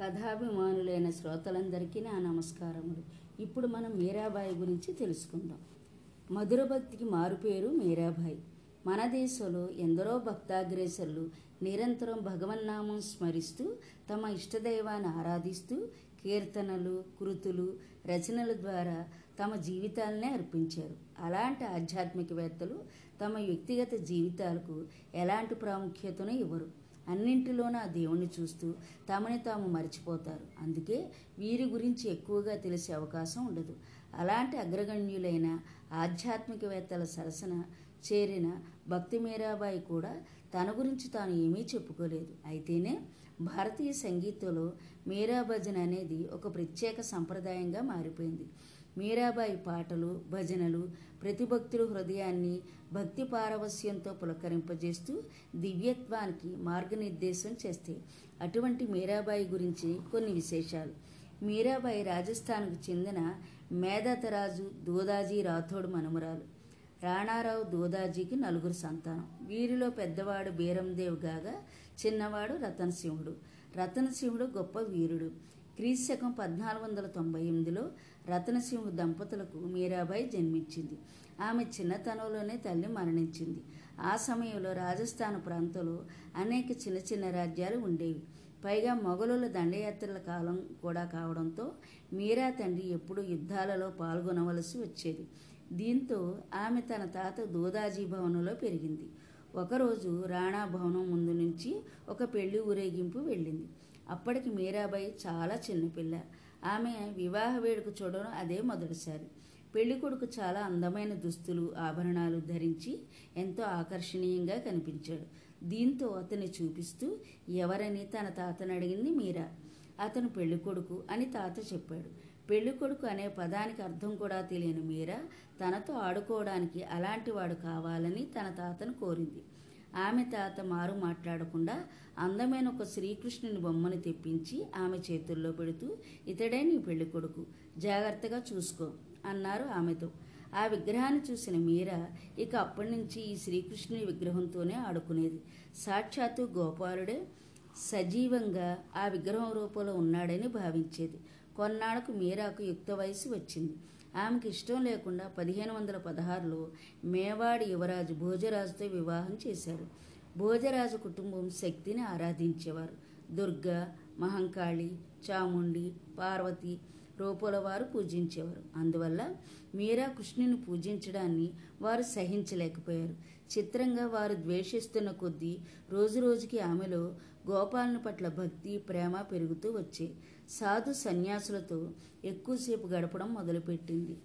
కథాభిమానులైన శ్రోతలందరికీ నా నమస్కారములు. ఇప్పుడు మనం మీరాబాయి గురించి తెలుసుకుందాం. మధుర భక్తికి మారుపేరు మీరాబాయి. మన దేశంలో ఎందరో భక్తాగ్రేసరులు నిరంతరం భగవన్నామం స్మరిస్తూ తమ ఇష్టదైవాన్ని ఆరాధిస్తూ కీర్తనలు కృతులు రచనల ద్వారా తమ జీవితాలనే అర్పించారు. అలాంటి ఆధ్యాత్మికవేత్తలు తమ వ్యక్తిగత జీవితాలకు ఎలాంటి ప్రాముఖ్యతను ఇవ్వరు? అన్నింటిలోనూ ఆ దేవుణ్ణి చూస్తూ తమని తాము మర్చిపోతారు. అందుకే వీరి గురించి ఎక్కువగా తెలిసే అవకాశం ఉండదు. అలాంటి అగ్రగణ్యులైన ఆధ్యాత్మికవేత్తల సరసన చేరిన భక్తి మీరాబాయి కూడా తన గురించి తాను ఏమీ చెప్పుకోలేదు. అయితేనే భారతీయ సంగీతంలో మీరా భజన అనేది ఒక ప్రత్యేక సంప్రదాయంగా మారిపోయింది. మీరాబాయి పాటలు భజనలు ప్రతి భక్తుల హృదయాన్ని భక్తి పారవస్యంతో పులకరింపజేస్తూ దివ్యత్వానికి మార్గనిర్దేశం చేస్తాయి అటువంటి మీరాబాయి గురించి కొన్ని విశేషాలు. మీరాబాయి రాజస్థాన్కు చెందిన మేధతరాజు దూదాజీ రాథోడ్ మనుమరాలు. రాణారావు దూదాజీకి నలుగురు సంతానం. వీరిలో పెద్దవాడు బీరందేవ్ గాగా చిన్నవాడు రతన్ సింహుడు రతన్ సింహుడు గొప్ప వీరుడు. క్రీశకం పద్నాలుగు వందల తొంభై ఎనిమిదిలో రతనసింహ దంపతులకు మీరాబాయి జన్మించింది. ఆమె చిన్నతనంలోనే తల్లి మరణించింది. ఆ సమయంలో రాజస్థాన్ ప్రాంతంలో అనేక చిన్న చిన్న రాజ్యాలు ఉండేవి. పైగా మొఘలుల దండయాత్రల కాలం కూడా కావడంతో మీరా తండ్రి ఎప్పుడూ యుద్ధాలలో పాల్గొనవలసి వచ్చేది. దీంతో ఆమె తన తాత దూదాజీ భవనంలో పెరిగింది. ఒకరోజు రాణా భవనం ముందు నుంచి ఒక పెళ్ళి ఊరేగింపు వెళ్ళింది. అప్పటికి మీరాబాయి చాలా చిన్నపిల్ల. ఆమె వివాహ వేడుక చూడడం అదే మొదటిసారి. పెళ్ళి కొడుకు చాలా అందమైన దుస్తులు ఆభరణాలు ధరించి ఎంతో ఆకర్షణీయంగా కనిపించాడు. దీంతో అతన్ని చూపిస్తూ ఎవరని తన తాతను అడిగింది మీరా? అతను పెళ్ళి కొడుకు అని తాత చెప్పాడు. పెళ్ళి కొడుకు అనే పదానికి అర్థం కూడా తెలియని మీరా? తనతో ఆడుకోవడానికి అలాంటి వాడు కావాలని తన తాతను కోరింది. ఆమె తాత మారు మాట్లాడకుండా అందమైన ఒక శ్రీకృష్ణుని బొమ్మను తెప్పించి ఆమె చేతుల్లో పెడుతూ ఇతడే నీ పెళ్ళి కొడుకు జాగ్రత్తగా చూసుకో అన్నారు ఆమెతో. ఆ విగ్రహాన్ని చూసిన మీరా ఇక అప్పటి నుంచి ఈ శ్రీకృష్ణుని విగ్రహంతోనే ఆడుకునేది. సాక్షాత్తు గోపాలుడే సజీవంగా ఆ విగ్రహం రూపంలో ఉన్నాడని భావించేది. కొన్నాళ్ళకు మీరాకు యుక్త వయసు వచ్చింది. ఆమెకి ఇష్టం లేకుండా పదిహేను వందల పదహారులో మేవాడి యువరాజు భోజరాజుతో వివాహం చేశారు. భోజరాజు కుటుంబం శక్తిని ఆరాధించేవారు. దుర్గా మహంకాళి చాముండి పార్వతి రూపాల వారు పూజించేవారు. అందువల్ల మీరా కృష్ణుని పూజించడాన్ని వారు సహించలేకపోయారు. చిత్రంగా వారు ద్వేషిస్తున్న కొద్దీ రోజు రోజుకి ఆమెలో గోపాలను పట్ల భక్తి ప్రేమ పెరుగుతూ వచ్చే సాధు సన్యాసులతో ఎక్కువసేపు గడపడం మొదలుపెట్టింది.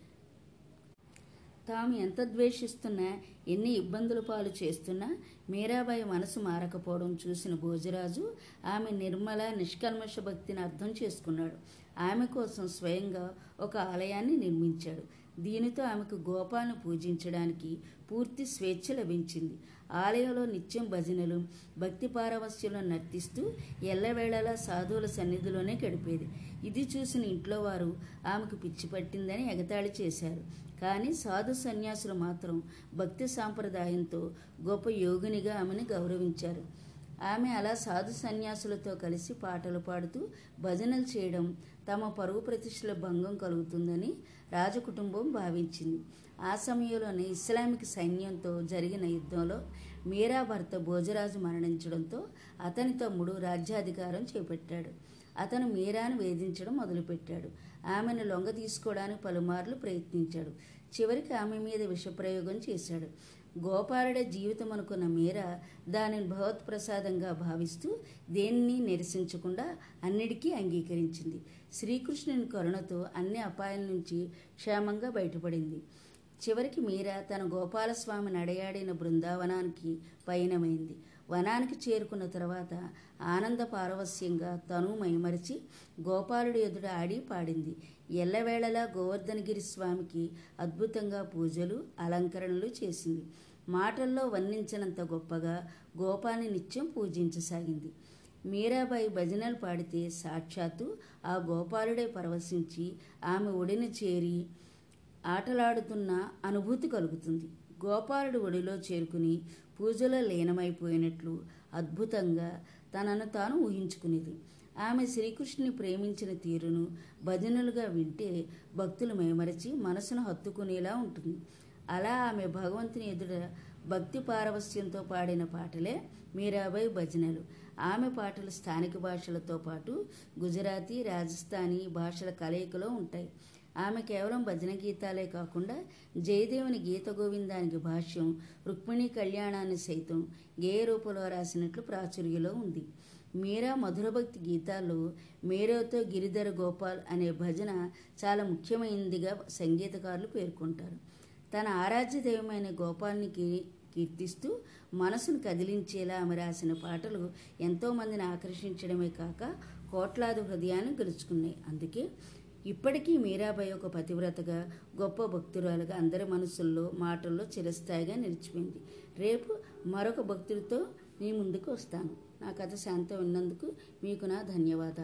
తాము ఎంత ద్వేషిస్తున్నా ఎన్ని ఇబ్బందుల పాలు చేస్తున్నా మీరాబాయి మనసు మారకపోవడం చూసిన భోజరాజు ఆమె నిర్మల నిష్కల్మష భక్తిని అర్థం చేసుకున్నాడు. ఆమె కోసం స్వయంగా ఒక ఆలయాన్ని నిర్మించాడు. దీనితో ఆమెకు గోపాలను పూజించడానికి పూర్తి స్వేచ్ఛ లభించింది. ఆలయంలో నిత్యం భజనలు భక్తి పారవస్యలను నర్తిస్తూ ఎల్లవేళలా సాధువుల సన్నిధిలోనే గడిపేది. ఇది చూసిన ఇంట్లో వారు ఆమెకు పిచ్చి పట్టిందని ఎగతాళి చేశారు. కానీ సాధు సన్యాసులు మాత్రం భక్తి సాంప్రదాయంతో గొప్ప యోగినిగా ఆమెను గౌరవించారు. ఆమె అలా సాధు సన్యాసులతో కలిసి పాటలు పాడుతూ భజనలు చేయడం తమ పరువు ప్రతిష్టల భంగం కలుగుతుందని రాజకుటుంబం భావించింది. ఆ సమయంలోనే ఇస్లామిక్ సైన్యంతో జరిగిన యుద్ధంలో మీరా భర్త భోజరాజు మరణించడంతో అతని తమ్ముడు రాజ్యాధికారం చేపట్టాడు. అతను మీరాను వేధించడం మొదలుపెట్టాడు. ఆమెను లొంగ తీసుకోవడానికి పలుమార్లు ప్రయత్నించాడు. చివరికి ఆమె మీద విషప్రయోగం చేశాడు. గోపాలుడే జీవితం అనుకున్న మీర దానిని భగవత్ప్రసాదంగా భావిస్తూ దేన్ని నిరసించకుండా అన్నిటికీ అంగీకరించింది. శ్రీకృష్ణుని కరుణతో అన్ని అపాయాల నుంచి క్షేమంగా బయటపడింది. చివరికి మీర తన గోపాలస్వామి నడయాడిన బృందావనానికి పయనమైంది. వనానికి చేరుకున్న తర్వాత ఆనంద పారవస్యంగా తను మైమరిచి గోపాలుడి ఎదుట ఆడి పాడింది. ఎల్లవేళలా గోవర్ధనగిరి స్వామికి అద్భుతంగా పూజలు అలంకరణలు చేసింది. మాటల్లో వర్ణించినంత గొప్పగా గోపాన్ని నిత్యం పూజించసాగింది. మీరాబాయి భజనలు పాడితే సాక్షాత్తు ఆ గోపాలుడే పరవశించి ఆమె ఒడిని చేరి ఆటలాడుతున్న అనుభూతి కలుగుతుంది. గోపాలుడు ఒడిలో చేరుకుని పూజలో లీనమైపోయినట్లు అద్భుతంగా తనను తాను ఊహించుకునేది. ఆమె శ్రీకృష్ణుని ప్రేమించిన తీరును భజనలుగా వింటే భక్తులు మైమరచి మనసును హత్తుకునేలా ఉంటుంది. అలా ఆమె భగవంతుని ఎదుట భక్తి పారవస్యంతో పాడిన పాటలే మీరాబాయి భజనలు. ఆమె పాటలు స్థానిక భాషలతో పాటు గుజరాతీ రాజస్థానీ భాషల కలయికలో ఉంటాయి. ఆమె కేవలం భజన గీతాలే కాకుండా జయదేవుని గీత గోవిందానికి భాష్యం రుక్మిణి కళ్యాణాన్ని సైతం గేయ రూపంలో రాసినట్లు ప్రాచుర్యంలో ఉంది. మీరా మధురభక్తి గీతాల్లో మేరోతో గిరిధర గోపాల్ అనే భజన చాలా ముఖ్యమైనదిగా సంగీతకారులు పేర్కొంటారు. తన ఆరాధ్య దైవమైన గోపాల్ని కీర్తిస్తూ మనసును కదిలించేలా ఆమె రాసిన పాటలు ఎంతోమందిని ఆకర్షించడమే కాక కోట్లాది హృదయాన్ని గెలుచుకున్నాయి. అందుకే ఇప్పటికీ మీరాబాయి ఒక పతివ్రతగా గొప్ప భక్తురాలుగా అందరి మనసుల్లో మాటల్లో చిరస్థాయిగా నిలిచిపోయింది. రేపు మరొక భక్తుడితో మీ ముందుకు వస్తాను. నా కథ శాంతం విన్నందుకు మీకు నా ధన్యవాదాలు.